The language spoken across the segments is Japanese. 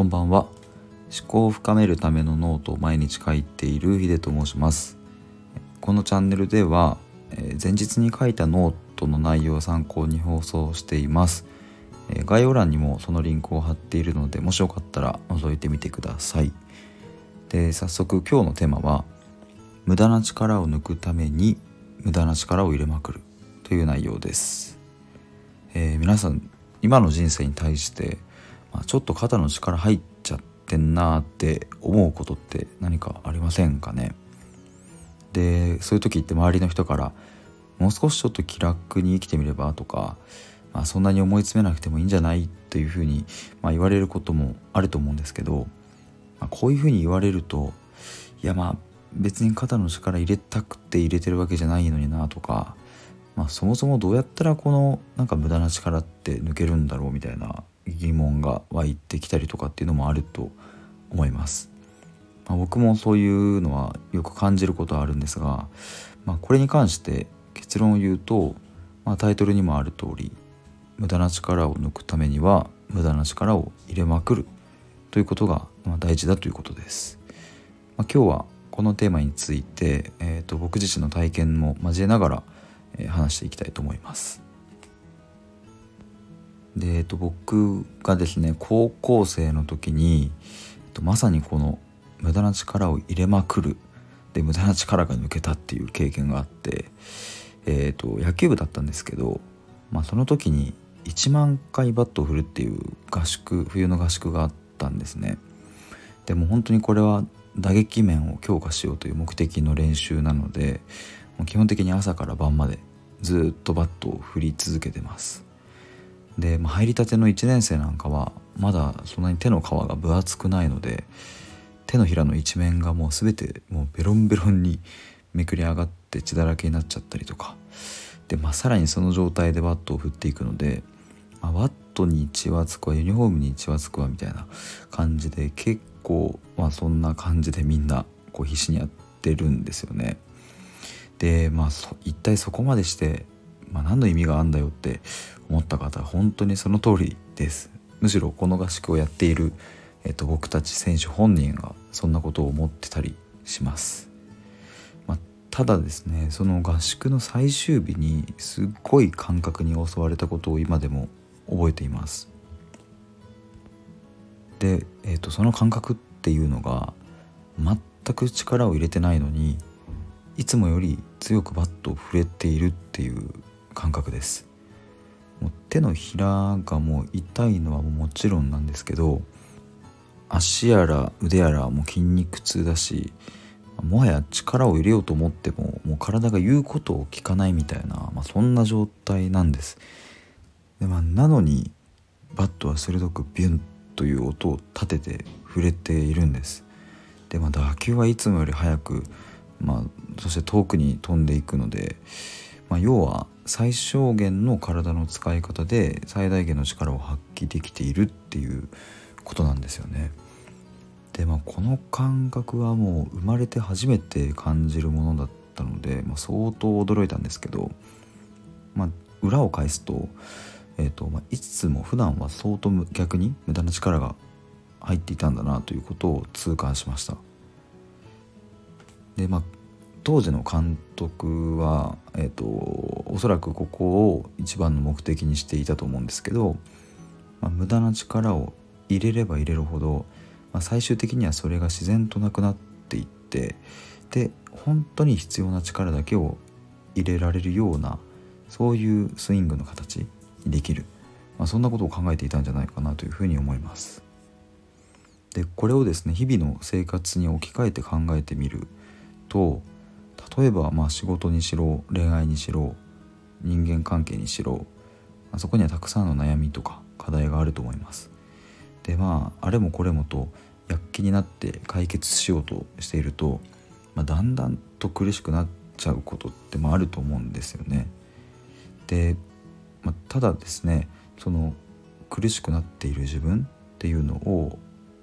こんばんは。思考を深めるためのノートを毎日書いているヒデと申します。このチャンネルでは前日に書いたノートの内容を参考に放送しています。概要欄にもそのリンクを貼っているのでもしよかったら覗いてみてください。で早速今日のテーマは無駄な力を抜くために無駄な力を入れまくるという内容です、えー、皆さん今の人生に対してまあ、ちょっと肩の力入っちゃってんなって思うことって何かありませんかね。でそういう時って周りの人からもう少しちょっと気楽に生きてみればとか、まあ、そんなに思い詰めなくてもいいんじゃないというふうに、まあ、言われることもあると思うんですけど、まあ、こういうふうに言われるといやまあ別に肩の力入れたくて入れてるわけじゃないのになとか、まあ、そもそもどうやったらこのなんか無駄な力って抜けるんだろうみたいな疑問が湧いてきたりとかっていうのもあると思います。まあ、僕もそういうのはよく感じることはあるんですが、まあ、これに関して結論を言うと、まあ、タイトルにもある通り無駄な力を抜くためには無駄な力を入れまくるということが大事だということです。まあ、今日はこのテーマについて、えーと、僕自身の体験も交えながら、え、話していきたいと思います。で、えっと、僕がですね高校生の時に、えっと、まさにこの無駄な力を入れまくるで無駄な力が抜けたっていう経験があって、えっと、野球部だったんですけど、まあ、その時に1万回バットを振るっていう合宿冬の合宿があったんですね。でも本当にこれは打撃面を強化しようという目的の練習なので基本的に朝から晩までずっとバットを振り続けてます。で、まあ、入りたての1年生なんかはまだそんなに手の皮が分厚くないので手のひらの一面がもう全てもうベロンベロンにめくり上がって血だらけになっちゃったりとかで、まあ、さらにその状態でバットを振っていくので、まあ、バットに血はつくわユニフォームに血はつくわみたいな感じで結構、まあ、そんな感じでみんなこう必死にやってるんですよね。でまあ一体そこまでしてまあ、何の意味があんだよって思った方は本当にその通りです。むしろこの合宿をやっている、えっと、僕たち選手本人がそんなことを思ってたりします、まあ、ただですねその合宿の最終日にすっごい感覚に襲われたことを今でも覚えています。で、えっと、その感覚っていうのが全く力を入れてないのにいつもより強くバットを振れているっていう感覚です。もう手のひらがもう痛いのはもちろんなんですけど足やら腕やらもう筋肉痛だしもはや力を入れようと思ってももう体が言うことを聞かないみたいな、まあ、そんな状態なんです。で、まあ、なのにバットは鋭くビュンという音を立てて触れているんです。で、まあ、打球はいつもより速く、まあ、そして遠くに飛んでいくので、まあ、要は最小限の体の使い方で最大限の力を発揮できているっていうことなんですよね。でまあこの感覚はもう生まれて初めて感じるものだったので、まあ、相当驚いたんですけど、まあ、裏を返すと,、えーとまあ、いつも普段は相当逆に無駄な力が入っていたんだなということを痛感しました。でまあ当時の監督は、えーと、おそらくここを一番の目的にしていたと思うんですけど、まあ、無駄な力を入れれば入れるほど、まあ、最終的にはそれが自然となくなっていってで本当に必要な力だけを入れられるようなそういうスイングの形にできる、まあ、そんなことを考えていたんじゃないかなというふうに思います。でこれをですね日々の生活に置き換えて考えてみると例えばまあ仕事にしろ恋愛にしろ人間関係にしろ、まあ、そこにはたくさんの悩みとか課題があると思います。でまああれもこれもと躍起になって解決しようとしていると、まあ、だんだんと苦しくなっちゃうことってもあると思うんですよね。で、まあ、ただですねその苦しくなっている自分っていうのを、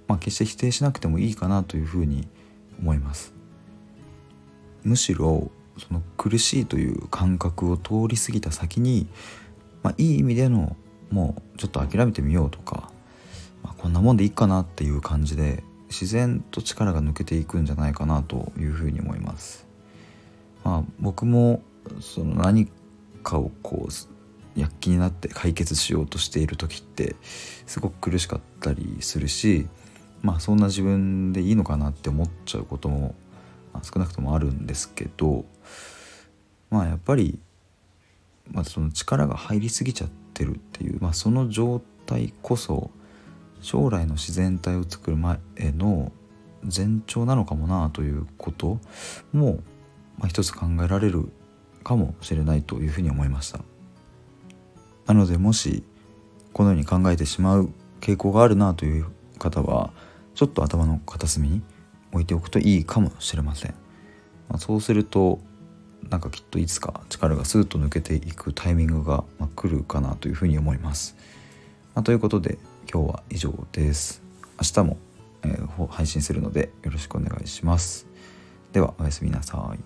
まあ、決して否定しなくてもいいかなというふうに思います。むしろその苦しいという感覚を通り過ぎた先に、まあ、いい意味でのもうちょっと諦めてみようとか、まあ、こんなもんでいいかなっていう感じで自然と力が抜けていくんじゃないかなというふうに思います。まあ、僕もその何かをこう躍起になって解決しようとしている時ってすごく苦しかったりするしまあそんな自分でいいのかなって思っちゃうことも、少なくともあるんですけどまあやっぱり、まあ、その力が入りすぎちゃってるっていう、まあ、その状態こそ将来の自然体を作る前の前兆なのかもなということも、まあ、一つ考えられるかもしれないというふうに思いました。なのでもしこのように考えてしまう傾向があるなという方はちょっと頭の片隅に置いておくといいかもしれません、まあ、そうするとなんかきっといつか力がスーッと抜けていくタイミングが来るかなというふうに思います、まあ、ということで今日は以上です。明日も、えー、配信するのでよろしくお願いします。ではおやすみなさい。